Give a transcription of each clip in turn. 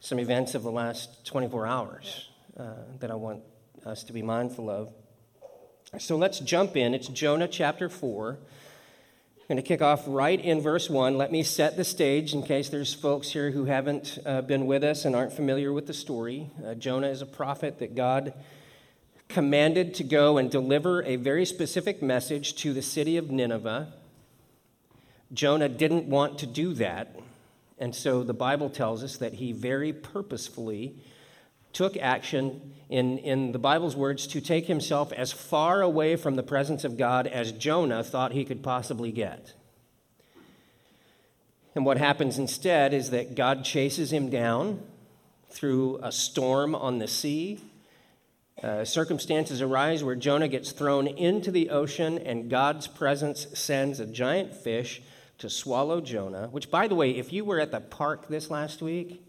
some events of the last 24 hours uh, that I want us to be mindful of. So let's jump in. It's Jonah chapter 4. I'm going to kick off right in verse 1. Let me set the stage in case there's folks here who haven't uh, been with us and aren't familiar with the story. Uh, Jonah is a prophet that God commanded to go and deliver a very specific message to the city of Nineveh. Jonah didn't want to do that. And so the Bible tells us that he very purposefully took action, in, in the Bible's words, to take himself as far away from the presence of God as Jonah thought he could possibly get. And what happens instead is that God chases him down through a storm on the sea. Uh, circumstances arise where Jonah gets thrown into the ocean, and God's presence sends a giant fish to swallow Jonah. Which, by the way, if you were at the park this last week,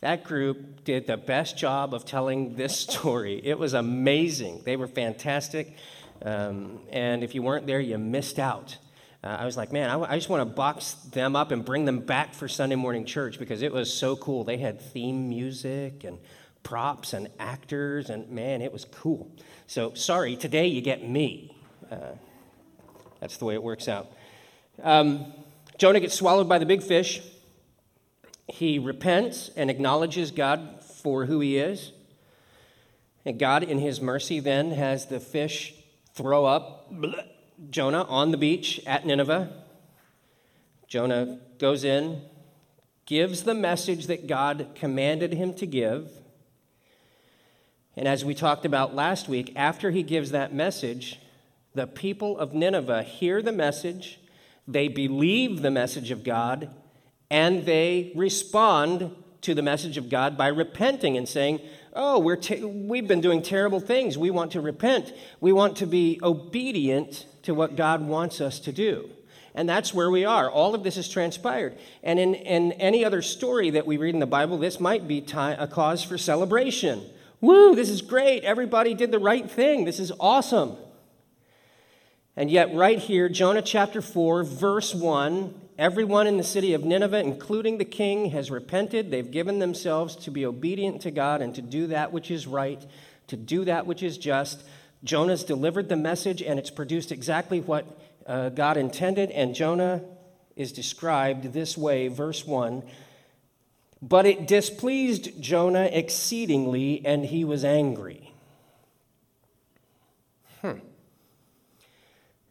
that group did the best job of telling this story. It was amazing. They were fantastic. Um, and if you weren't there, you missed out. Uh, I was like, man, I, just want to box them up and bring them back for Sunday morning church because it was so cool. They had theme music and props and actors, and man, it was cool. So, sorry, today you get me. Uh, that's the way it works out. Um, Jonah gets swallowed by the big fish he repents and acknowledges God for who he is. And God, in his mercy, then has the fish throw up Jonah on the beach at Nineveh. Jonah goes in, gives the message that God commanded him to give. And as we talked about last week, after he gives that message, the people of Nineveh hear the message, they believe the message of God, and they respond to the message of God by repenting and saying, Oh, we're we've been doing terrible things. We want to repent. We want to be obedient to what God wants us to do. And that's where we are. All of this has transpired. And in, in any other story that we read in the Bible, this might be a cause for celebration. Woo, this is great. Everybody did the right thing. This is awesome. And yet, right here, Jonah chapter 4, verse 1, Everyone in the city of Nineveh, including the king, has repented. They've given themselves to be obedient to God and to do that which is right, to do that which is just. Jonah's delivered the message, and it's produced exactly what uh, God intended. And Jonah is described this way, verse 1 But it displeased Jonah exceedingly, and he was angry.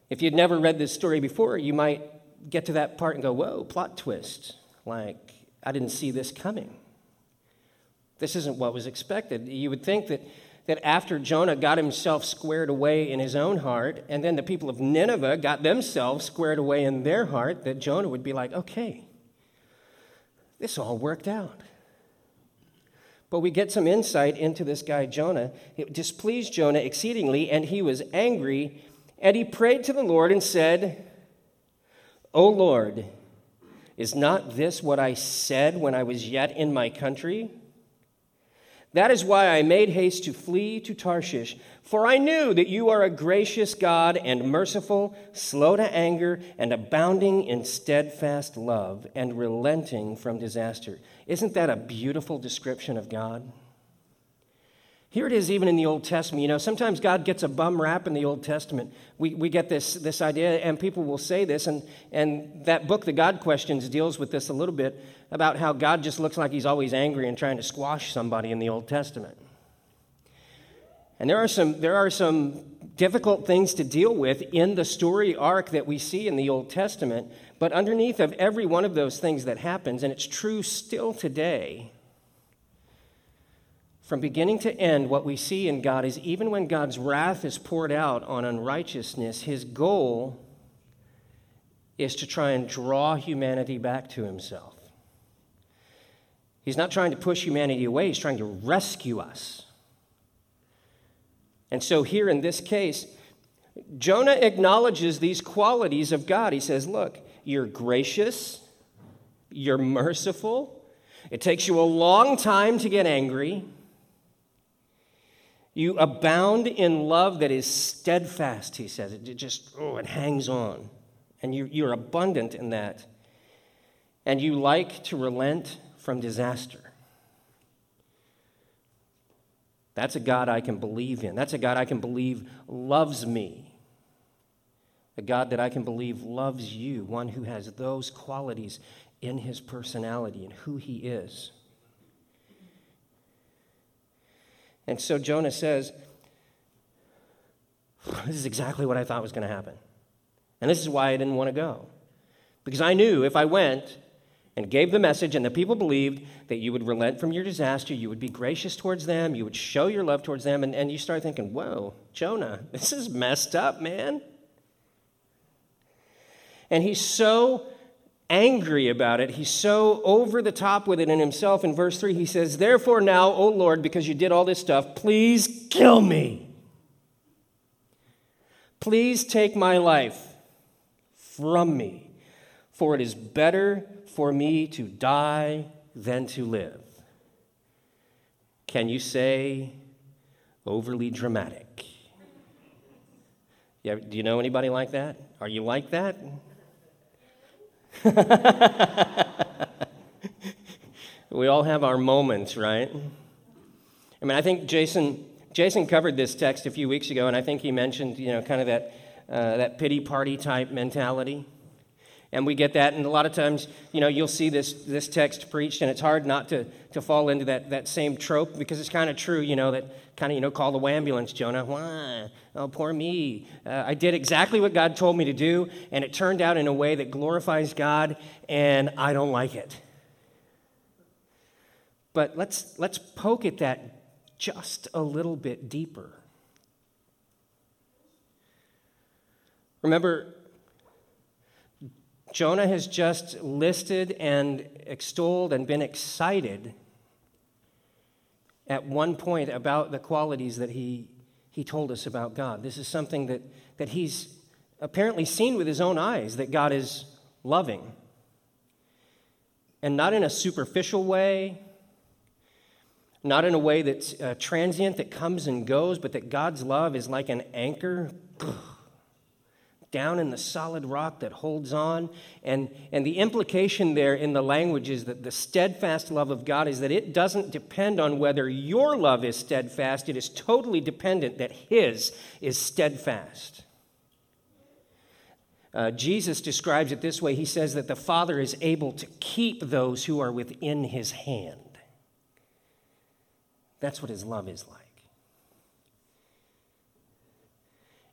If you'd never read this story before, you might get to that part and go, whoa, plot twist. Like, I didn't see this coming. This isn't what was expected. You would think that, that after Jonah got himself squared away in his own heart, and then the people of Nineveh got themselves squared away in their heart, that Jonah would be like, okay, this all worked out. But we get some insight into this guy, Jonah. It displeased Jonah exceedingly, and he was angry, and he prayed to the Lord and said, O Lord, is not this what I said when I was yet in my country? That is why I made haste to flee to Tarshish, for I knew that you are a gracious God and merciful, slow to anger, and abounding in steadfast love, and relenting from disaster. Isn't that a beautiful description of God? Here it is, even in the Old Testament. You know, sometimes God gets a bum rap in the Old Testament. We, we get this, this idea, and people will say this, and, and that book, The God Questions, deals with this a little bit about how God just looks like he's always angry and trying to squash somebody in the Old Testament. And there are some, there are some difficult things to deal with in the story arc that we see in the Old Testament, but underneath of every one of those things that happens, and it's true still today, from beginning to end, what we see in God is even when God's wrath is poured out on unrighteousness, his goal is to try and draw humanity back to himself. He's not trying to push humanity away, he's trying to rescue us. And so, here in this case, Jonah acknowledges these qualities of God. He says, Look, you're gracious, you're merciful, it takes you a long time to get angry. You abound in love that is steadfast, he says. It just, oh, it hangs on. And you, you're abundant in that. And you like to relent from disaster. That's a God I can believe in. That's a God I can believe loves me. A God that I can believe loves you, one who has those qualities in his personality and who he is. And so Jonah says, This is exactly what I thought was going to happen. And this is why I didn't want to go. Because I knew if I went and gave the message and the people believed that you would relent from your disaster, you would be gracious towards them, you would show your love towards them, and, and you start thinking, whoa, Jonah, this is messed up, man. And he's so angry about it. He's so over the top with it in himself. In verse 3, he says, Therefore, now, O Lord, because you did all this stuff, please kill me. Please take my life from me, for it is better for me to die than to live. Can you say overly dramatic? Yeah, do you know anybody like that? Are you like that? we all have our moments, right? I mean, I think Jason Jason covered this text a few weeks ago, and I think he mentioned, you know, kind of that uh, that pity party type mentality. And we get that, and a lot of times, you know, you'll see this, this text preached, and it's hard not to, to fall into that, that same trope because it's kind of true, you know, that kind of, you know, call the ambulance, Jonah. Why? Oh, poor me. Uh, I did exactly what God told me to do, and it turned out in a way that glorifies God, and I don't like it. But let's, let's poke at that just a little bit deeper. Remember, Jonah has just listed and extolled and been excited at one point about the qualities that he, he told us about God. This is something that, that he's apparently seen with his own eyes that God is loving. And not in a superficial way, not in a way that's uh, transient, that comes and goes, but that God's love is like an anchor down in the solid rock that holds on. And, and the implication there in the language is that the steadfast love of God is that it doesn't depend on whether your love is steadfast, it is totally dependent that His is steadfast. Uh, Jesus describes it this way He says that the Father is able to keep those who are within His hand. That's what His love is like.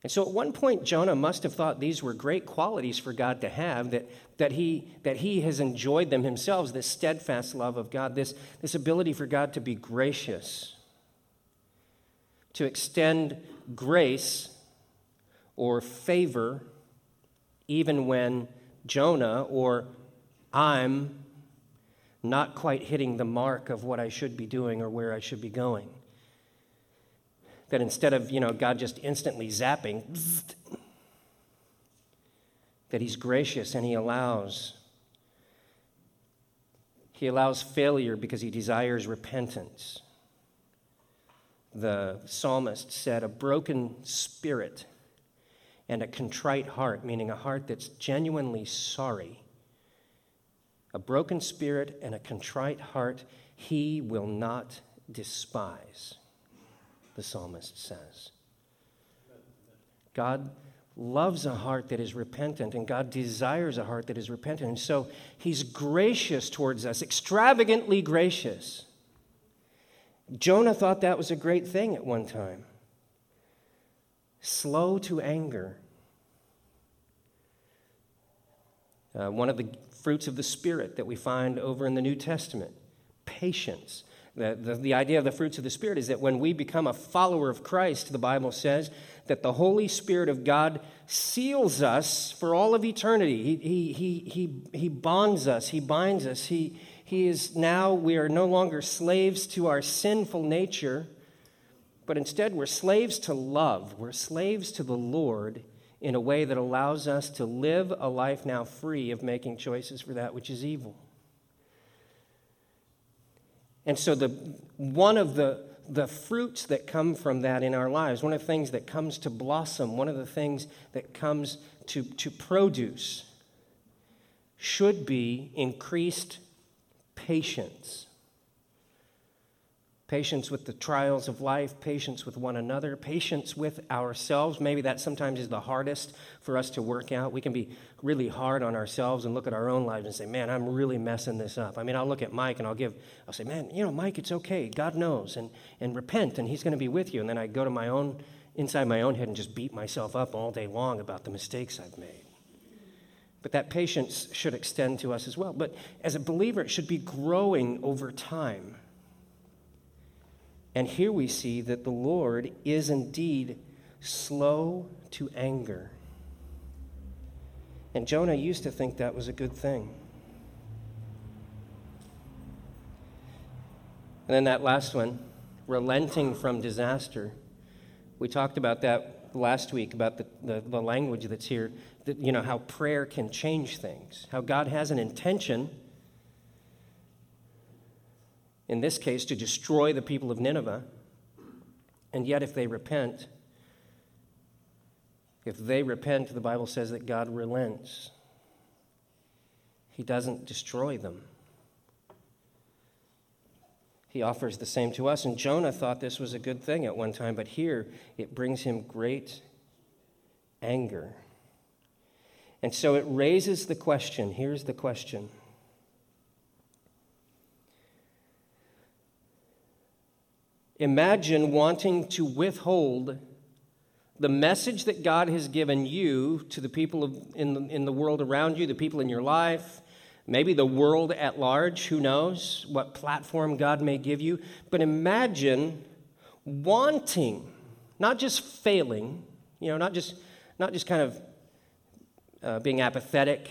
And so at one point, Jonah must have thought these were great qualities for God to have, that, that, he, that he has enjoyed them himself, this steadfast love of God, this, this ability for God to be gracious, to extend grace or favor even when Jonah or I'm not quite hitting the mark of what I should be doing or where I should be going that instead of, you know, God just instantly zapping, that he's gracious and he allows he allows failure because he desires repentance. The psalmist said, A broken spirit and a contrite heart, meaning a heart that's genuinely sorry. A broken spirit and a contrite heart, he will not despise the psalmist says. God loves a heart that is repentant, and God desires a heart that is repentant. And so he's gracious towards us, extravagantly gracious. Jonah thought that was a great thing at one time. Slow to anger. Uh, one of the fruits of the Spirit that we find over in the New Testament patience. The, the, the, idea of the fruits of the Spirit is that when we become a follower of Christ, the Bible says that the Holy Spirit of God seals us for all of eternity. He, he, he, he, he bonds us, He binds us. He, he is now, we are no longer slaves to our sinful nature, but instead we're slaves to love. We're slaves to the Lord in a way that allows us to live a life now free of making choices for that which is evil. And so, the, one of the, the fruits that come from that in our lives, one of the things that comes to blossom, one of the things that comes to, to produce, should be increased patience. Patience with the trials of life, patience with one another, patience with ourselves. Maybe that sometimes is the hardest for us to work out. We can be really hard on ourselves and look at our own lives and say, man, I'm really messing this up. I mean, I'll look at Mike and I'll give, I'll say, man, you know, Mike, it's okay. God knows. And, and repent, and He's going to be with you. And then I go to my own, inside my own head and just beat myself up all day long about the mistakes I've made. But that patience should extend to us as well. But as a believer, it should be growing over time and here we see that the Lord is indeed slow to anger. And Jonah used to think that was a good thing. And then that last one, relenting from disaster. We talked about that last week, about the, the, the language that's here, that, you know, how prayer can change things, how God has an intention in this case, to destroy the people of Nineveh. And yet, if they repent, if they repent, the Bible says that God relents. He doesn't destroy them. He offers the same to us. And Jonah thought this was a good thing at one time, but here it brings him great anger. And so it raises the question here's the question Imagine wanting to withhold the message that God has given you to the people in, the, in the world around you, the people in your life, maybe the world at large, who knows what platform God may give you. But imagine wanting, not just failing, you know, not just, not just kind of uh, being apathetic.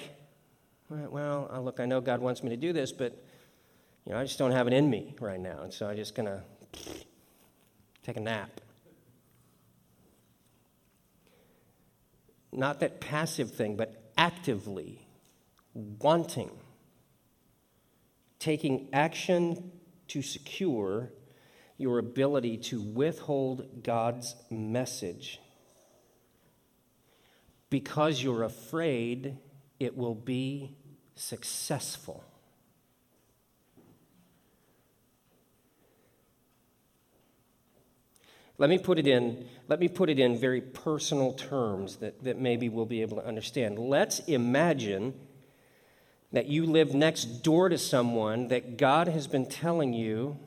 Well, look, I know God wants me to do this, but you know, I just don't have it in me right now, and so I'm just gonna take a nap. Not that passive thing, but actively wanting, taking action to secure your ability to withhold God's message because you're afraid it will be successful. Let me put it in, let me put it in very personal terms that, that maybe we'll be able to understand. Let's imagine that you live next door to someone that God has been telling you,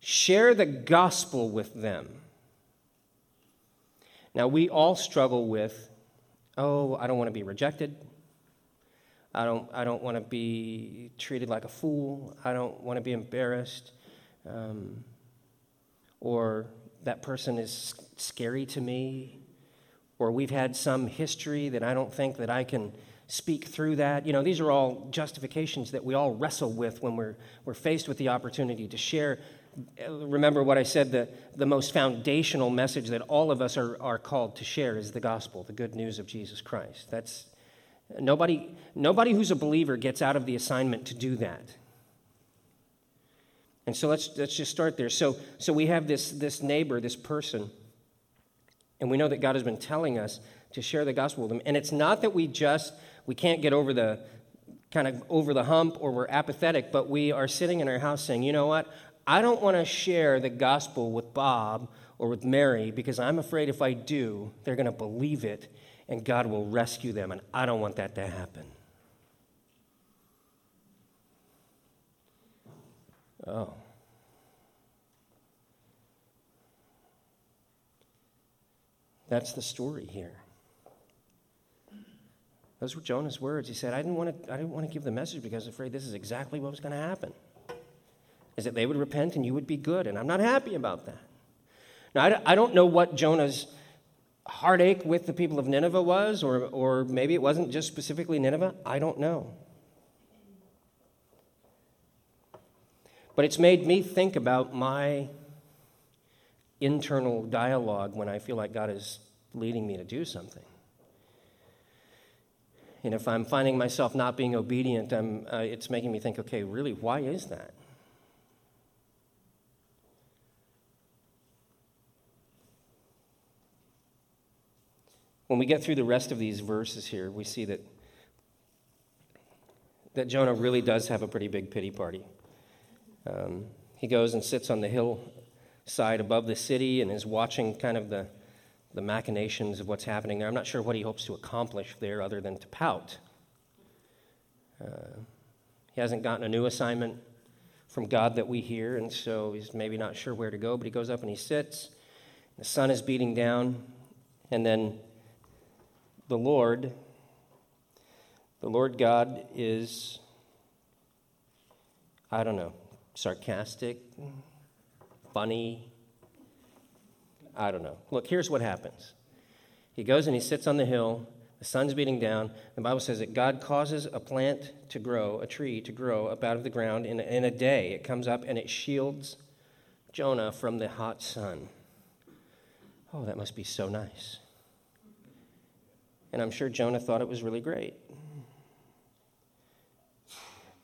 share the gospel with them. Now, we all struggle with, oh, I don't want to be rejected. I don't, I don't want to be treated like a fool. I don't want to be embarrassed. Um, or that person is scary to me, or we've had some history that I don't think that I can speak through that. You know, these are all justifications that we all wrestle with when we're, we're faced with the opportunity to share. Remember what I said the, the most foundational message that all of us are, are called to share is the gospel, the good news of Jesus Christ. That's nobody, nobody who's a believer gets out of the assignment to do that. And so let's, let's just start there. So, so we have this, this neighbor, this person, and we know that God has been telling us to share the gospel with them. And it's not that we just, we can't get over the kind of over the hump or we're apathetic, but we are sitting in our house saying, you know what? I don't want to share the gospel with Bob or with Mary because I'm afraid if I do, they're going to believe it and God will rescue them. And I don't want that to happen. Oh. That's the story here. Those were Jonah's words. He said, I didn't want to, I didn't want to give the message because I was afraid this is exactly what was going to happen. Is that they would repent and you would be good. And I'm not happy about that. Now, I don't know what Jonah's heartache with the people of Nineveh was, or, or maybe it wasn't just specifically Nineveh. I don't know. But it's made me think about my internal dialogue when I feel like God is leading me to do something. And if I'm finding myself not being obedient, uh, it's making me think, okay, really, why is that? When we get through the rest of these verses here, we see that, that Jonah really does have a pretty big pity party. Um, he goes and sits on the hillside above the city and is watching kind of the, the machinations of what's happening there. I'm not sure what he hopes to accomplish there other than to pout. Uh, he hasn't gotten a new assignment from God that we hear, and so he's maybe not sure where to go, but he goes up and he sits. The sun is beating down, and then the Lord, the Lord God is, I don't know, sarcastic, funny. I don't know. Look, here's what happens. He goes and he sits on the hill. The sun's beating down. The Bible says that God causes a plant to grow, a tree to grow up out of the ground. In, in a day, it comes up and it shields Jonah from the hot sun. Oh, that must be so nice. And I'm sure Jonah thought it was really great.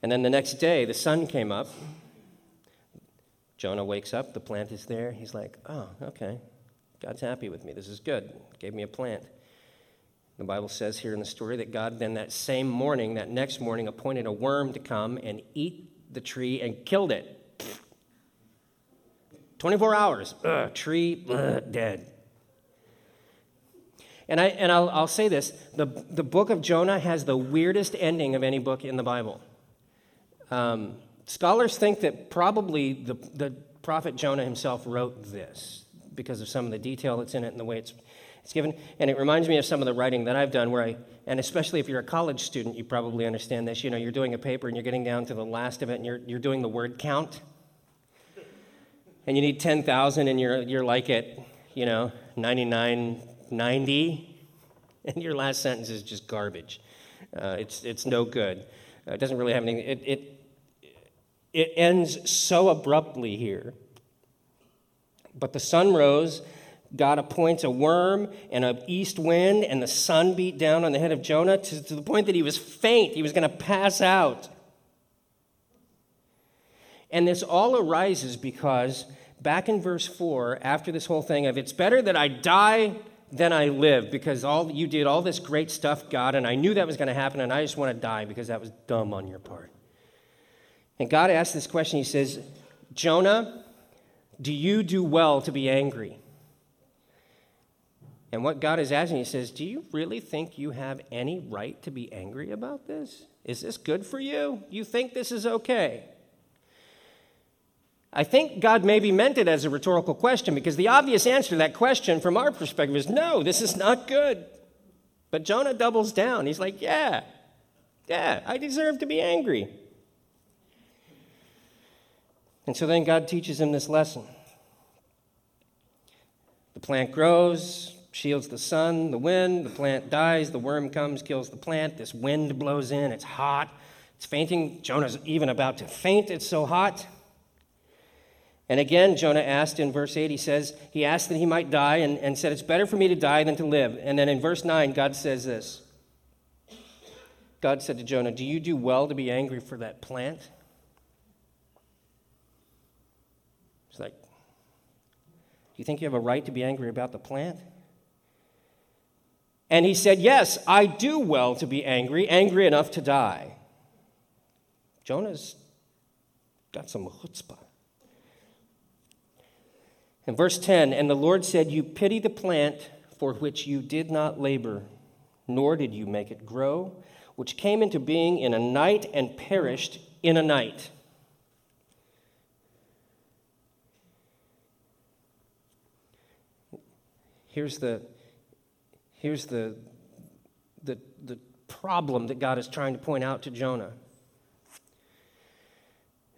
And then the next day, the sun came up. Jonah wakes up, the plant is there. He's like, oh, okay. God's happy with me. This is good. Gave me a plant. The Bible says here in the story that God then that same morning, that next morning, appointed a worm to come and eat the tree and killed it. 24 hours, ugh, tree, ugh, dead. And, I, and I'll, I'll say this the, the book of Jonah has the weirdest ending of any book in the Bible. Um, scholars think that probably the, the prophet Jonah himself wrote this because of some of the detail that's in it and the way it's, it's given. And it reminds me of some of the writing that I've done where I, and especially if you're a college student, you probably understand this. You know, you're doing a paper and you're getting down to the last of it and you're, you're doing the word count. And you need 10,000 and you're, you're like at, you know, 9990. And your last sentence is just garbage. Uh, it's, it's no good. Uh, it doesn't really have anything. It, it, it ends so abruptly here. But the sun rose. God appoints a worm and an east wind, and the sun beat down on the head of Jonah to, to the point that he was faint. He was going to pass out. And this all arises because back in verse 4, after this whole thing of it's better that I die than I live because all you did all this great stuff, God, and I knew that was going to happen, and I just want to die because that was dumb on your part. And God asks this question. He says, Jonah, do you do well to be angry? And what God is asking, He says, Do you really think you have any right to be angry about this? Is this good for you? You think this is okay? I think God maybe meant it as a rhetorical question because the obvious answer to that question from our perspective is no, this is not good. But Jonah doubles down. He's like, Yeah, yeah, I deserve to be angry. And so then God teaches him this lesson. The plant grows, shields the sun, the wind, the plant dies, the worm comes, kills the plant, this wind blows in, it's hot, it's fainting. Jonah's even about to faint, it's so hot. And again, Jonah asked in verse 8, he says, he asked that he might die and, and said, It's better for me to die than to live. And then in verse 9, God says this God said to Jonah, Do you do well to be angry for that plant? It's like, Do you think you have a right to be angry about the plant? And he said, Yes, I do well to be angry, angry enough to die. Jonah's got some chutzpah. In verse 10, and the Lord said, You pity the plant for which you did not labor, nor did you make it grow, which came into being in a night and perished in a night. Here's the, here's the, the, the problem that God is trying to point out to Jonah.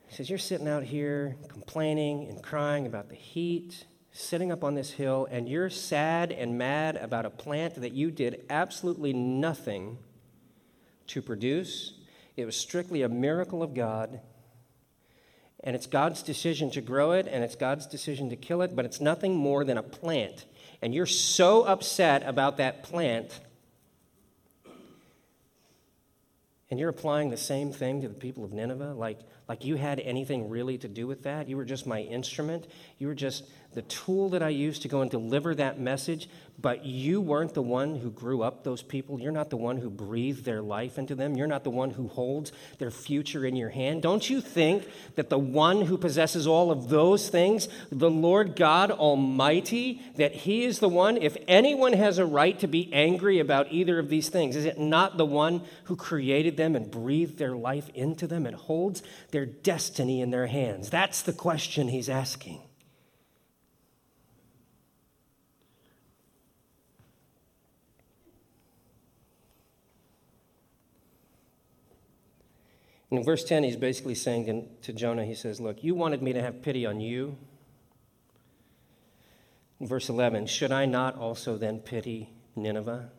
He says, You're sitting out here complaining and crying about the heat, sitting up on this hill, and you're sad and mad about a plant that you did absolutely nothing to produce. It was strictly a miracle of God. And it's God's decision to grow it, and it's God's decision to kill it, but it's nothing more than a plant. And you're so upset about that plant, and you're applying the same thing to the people of Nineveh, like Like you had anything really to do with that. You were just my instrument. You were just the tool that I used to go and deliver that message, but you weren't the one who grew up those people. You're not the one who breathed their life into them. You're not the one who holds their future in your hand. Don't you think that the one who possesses all of those things, the Lord God Almighty, that He is the one, if anyone has a right to be angry about either of these things, is it not the one who created them and breathed their life into them and holds their destiny in their hands? That's the question He's asking. In verse 10, he's basically saying to Jonah, he says, Look, you wanted me to have pity on you. In verse 11, should I not also then pity Nineveh?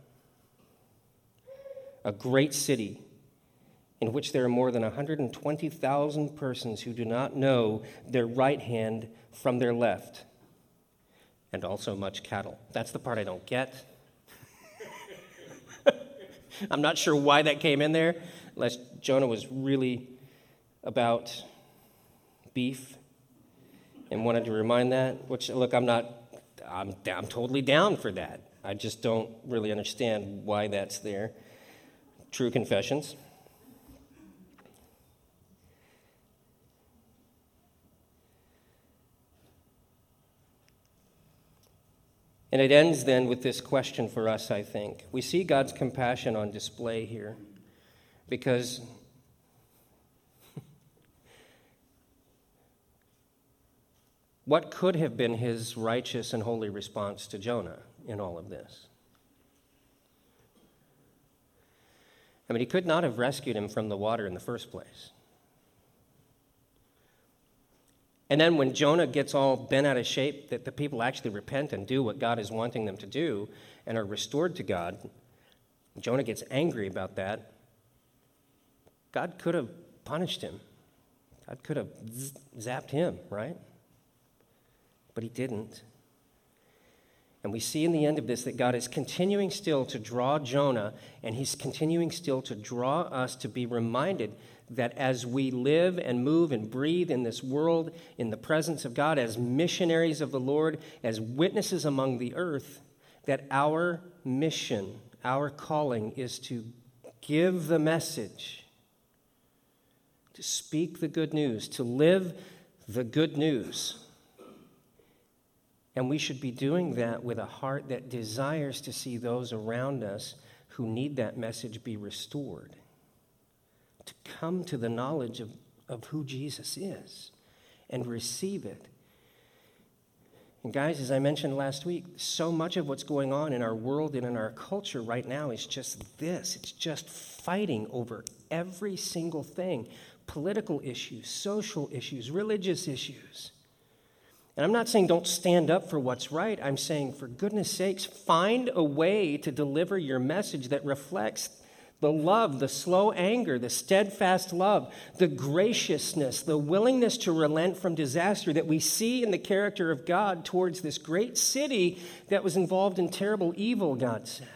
A great city in which there are more than 120,000 persons who do not know their right hand from their left, and also much cattle. That's the part I don't get. I'm not sure why that came in there unless Jonah was really about beef and wanted to remind that, which, look, I'm not, I'm, I'm totally down for that. I just don't really understand why that's there. True confessions. And it ends then with this question for us, I think. We see God's compassion on display here because what could have been his righteous and holy response to Jonah in all of this? I mean, he could not have rescued him from the water in the first place. And then when Jonah gets all bent out of shape, that the people actually repent and do what God is wanting them to do and are restored to God, Jonah gets angry about that God could have punished him. God could have zapped him, right? But he didn't. And we see in the end of this that God is continuing still to draw Jonah, and he's continuing still to draw us to be reminded that as we live and move and breathe in this world in the presence of God, as missionaries of the Lord, as witnesses among the earth, that our mission, our calling is to give the message to speak the good news, to live the good news. And we should be doing that with a heart that desires to see those around us who need that message be restored, to come to the knowledge of, of who Jesus is and receive it. And, guys, as I mentioned last week, so much of what's going on in our world and in our culture right now is just this it's just fighting over every single thing political issues, social issues, religious issues. And I'm not saying don't stand up for what's right. I'm saying, for goodness sakes, find a way to deliver your message that reflects the love, the slow anger, the steadfast love, the graciousness, the willingness to relent from disaster that we see in the character of God towards this great city that was involved in terrible evil, God said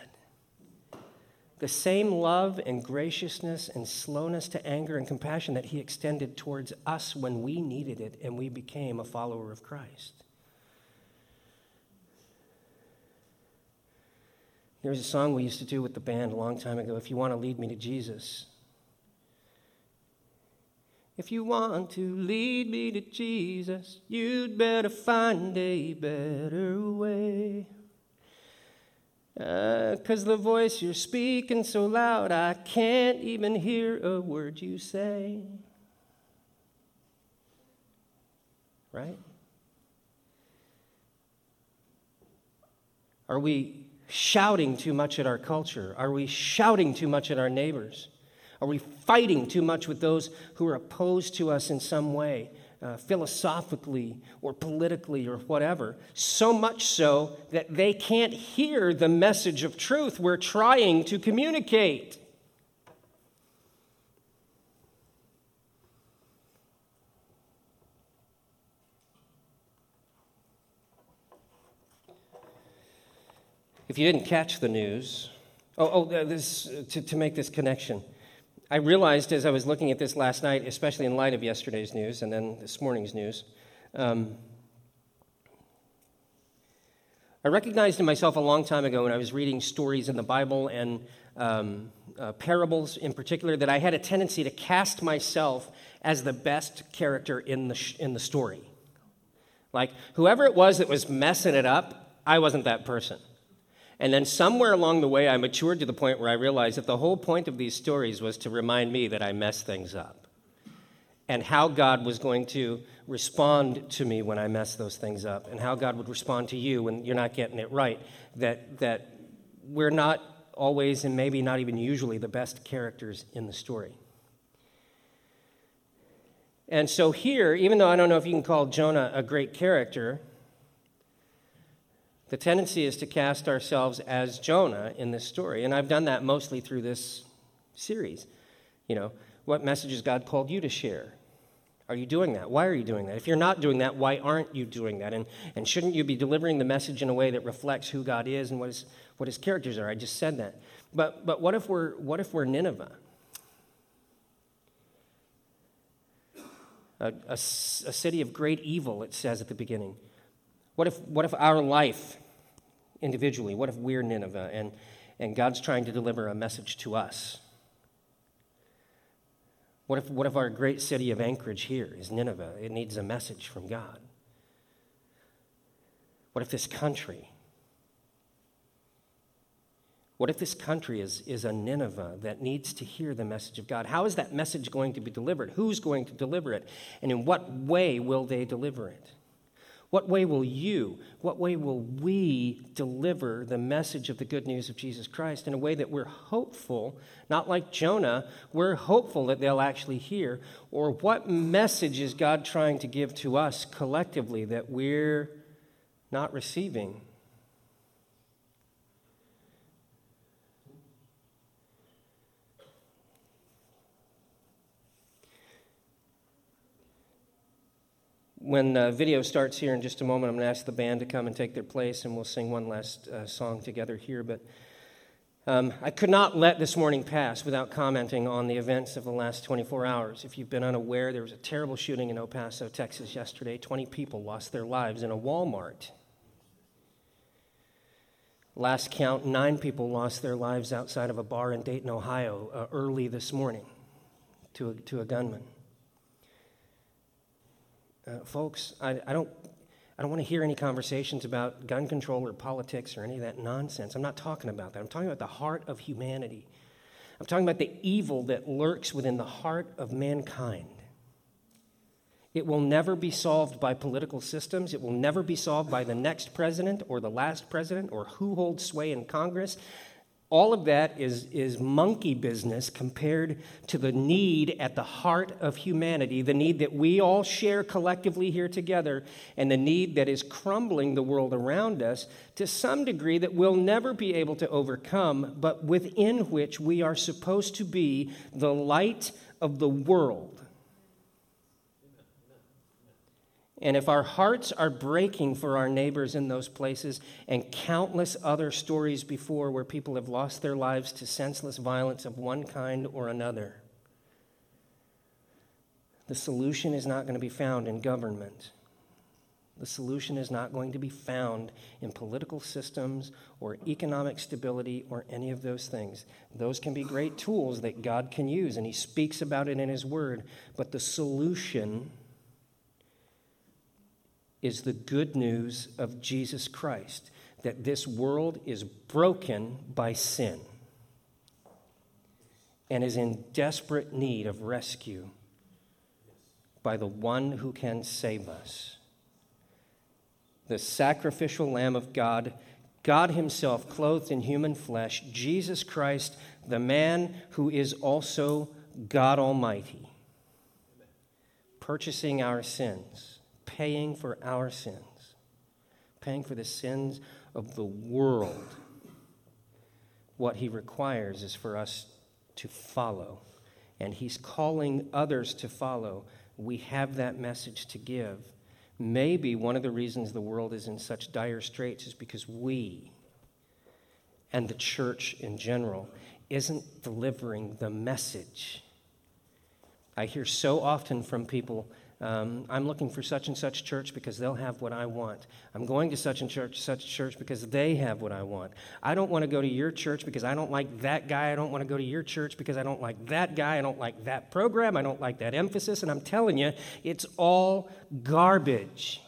the same love and graciousness and slowness to anger and compassion that he extended towards us when we needed it and we became a follower of Christ. There's a song we used to do with the band a long time ago If you want to lead me to Jesus. If you want to lead me to Jesus, you'd better find a better way. Uh, the voice you're speaking so loud, I can't even hear a word you say. Right? Are we shouting too much at our culture? Are we shouting too much at our neighbors? Are we fighting too much with those who are opposed to us in some way? uh, philosophically or politically or whatever, so much so that they can't hear the message of truth we're trying to communicate. If you didn't catch the news, oh, oh this, to, to make this connection, I realized as I was looking at this last night, especially in light of yesterday's news and then this morning's news, um, I recognized in myself a long time ago when I was reading stories in the Bible and um, uh, parables in particular that I had a tendency to cast myself as the best character in the, sh- in the story. Like, whoever it was that was messing it up, I wasn't that person. And then somewhere along the way, I matured to the point where I realized that the whole point of these stories was to remind me that I messed things up and how God was going to respond to me when I mess those things up, and how God would respond to you when you're not getting it right. That, that we're not always, and maybe not even usually, the best characters in the story. And so here, even though I don't know if you can call Jonah a great character, the tendency is to cast ourselves as Jonah in this story. And I've done that mostly through this series. You know, what message has God called you to share? Are you doing that? Why are you doing that? If you're not doing that, why aren't you doing that? And, and shouldn't you be delivering the message in a way that reflects who God is and what his, what his characters are? I just said that. But, but what, if we're, what if we're Nineveh? A, a, a city of great evil, it says at the beginning. What if, what if our life individually, what if we're Nineveh and, and God's trying to deliver a message to us? What if, what if our great city of Anchorage here is Nineveh? It needs a message from God. What if this country, what if this country is, is a Nineveh that needs to hear the message of God? How is that message going to be delivered? Who's going to deliver it? And in what way will they deliver it? What way will you, what way will we deliver the message of the good news of Jesus Christ in a way that we're hopeful, not like Jonah, we're hopeful that they'll actually hear? Or what message is God trying to give to us collectively that we're not receiving? When the video starts here in just a moment, I'm going to ask the band to come and take their place, and we'll sing one last uh, song together here. But um, I could not let this morning pass without commenting on the events of the last 24 hours. If you've been unaware, there was a terrible shooting in El Paso, Texas yesterday. 20 people lost their lives in a Walmart. Last count, nine people lost their lives outside of a bar in Dayton, Ohio, uh, early this morning to a, to a gunman. Uh, folks, I, I, don't, I don't want to hear any conversations about gun control or politics or any of that nonsense. I'm not talking about that. I'm talking about the heart of humanity. I'm talking about the evil that lurks within the heart of mankind. It will never be solved by political systems. It will never be solved by the next president or the last president or who holds sway in Congress all of that is, is monkey business compared to the need at the heart of humanity, the need that we all share collectively here together, and the need that is crumbling the world around us to some degree that we'll never be able to overcome, but within which we are supposed to be the light of the world. And if our hearts are breaking for our neighbors in those places, and countless other stories before where people have lost their lives to senseless violence of one kind or another, the solution is not going to be found in government. The solution is not going to be found in political systems or economic stability or any of those things. Those can be great tools that God can use, and He speaks about it in His Word. But the solution is the good news of Jesus Christ that this world is broken by sin and is in desperate need of rescue by the one who can save us. The sacrificial Lamb of God, God Himself clothed in human flesh, Jesus Christ, the man who is also God Almighty, purchasing our sins paying for our sins, paying for the sins of the world. What he requires is for us to follow, and he's calling others to follow. We have that message to give. Maybe one of the reasons the world is in such dire straits is because we and the church in general isn't delivering the message. I hear so often from people um, I'm looking for such and such church because they'll have what I want. I'm going to such and church, such church because they have what I want. I don't want to go to your church because I don't like that guy. I don't want to go to your church because I don't like that guy. I don't like that program. I don't like that emphasis. And I'm telling you, it's all garbage.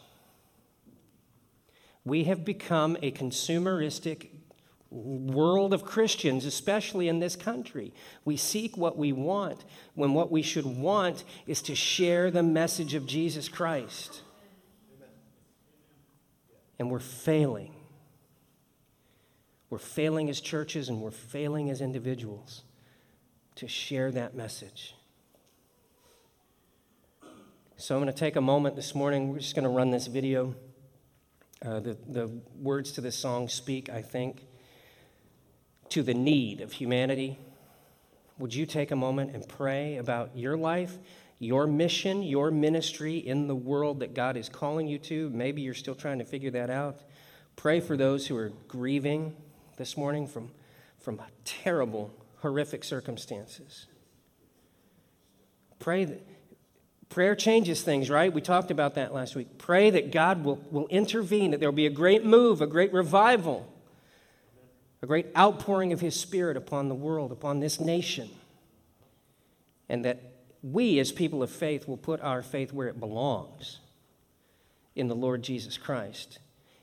We have become a consumeristic world of Christians, especially in this country. We seek what we want when what we should want is to share the message of Jesus Christ. And we're failing. We're failing as churches and we're failing as individuals to share that message. So I'm going to take a moment this morning. We're just going to run this video. Uh, the, the words to this song speak, I think to the need of humanity, would you take a moment and pray about your life, your mission, your ministry in the world that God is calling you to? Maybe you're still trying to figure that out. Pray for those who are grieving this morning from, from terrible, horrific circumstances. Pray that prayer changes things, right? We talked about that last week. Pray that God will, will intervene, that there will be a great move, a great revival a great outpouring of His Spirit upon the world, upon this nation, and that we, as people of faith, will put our faith where it belongs in the Lord Jesus Christ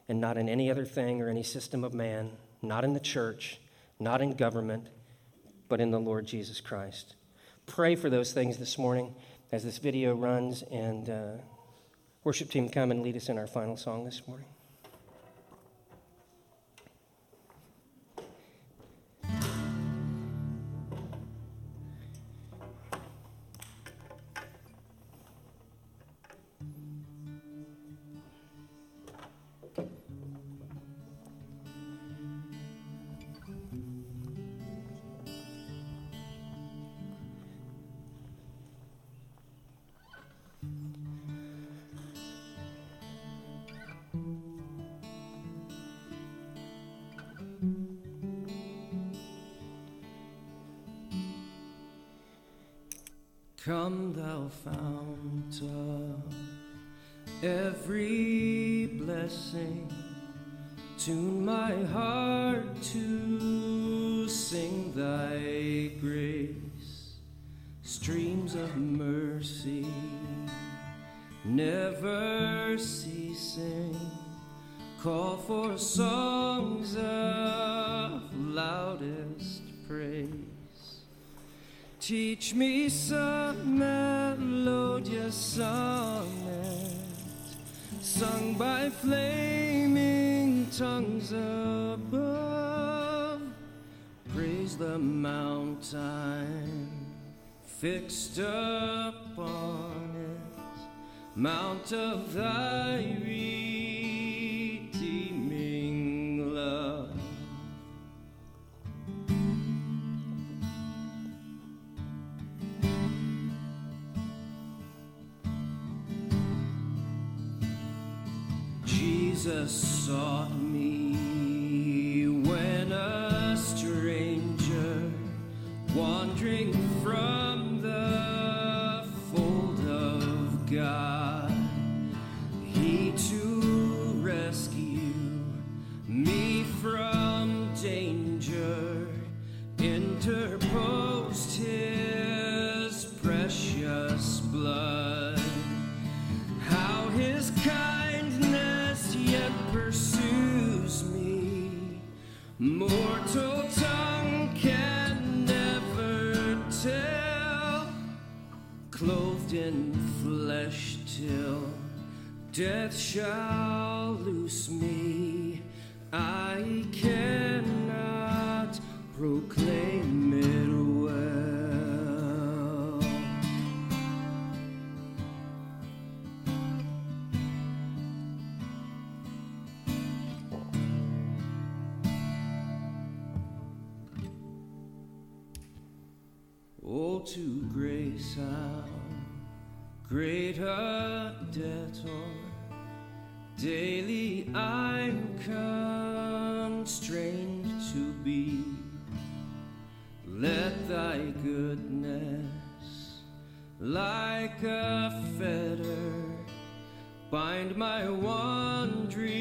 and not in any other thing or any system of man, not in the church, not in government, but in the Lord Jesus Christ. Pray for those things this morning as this video runs, and uh, worship team come and lead us in our final song this morning. Never ceasing, call for songs of loudest praise. Teach me some melodious sonnet sung by flaming tongues above. Praise the mountain fixed upon mount of thy redeeming love. Jesus sought death shall bind my wandering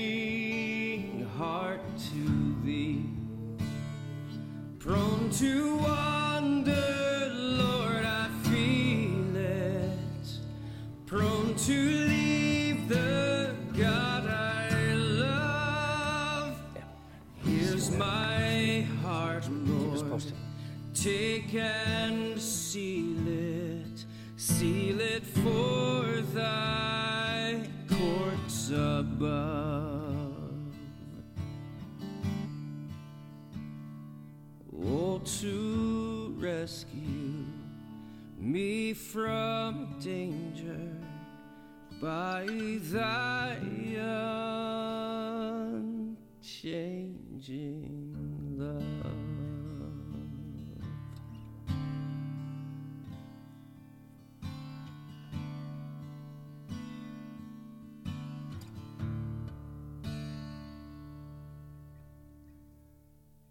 heart to thee, prone to wander. me from danger by thy unchanging.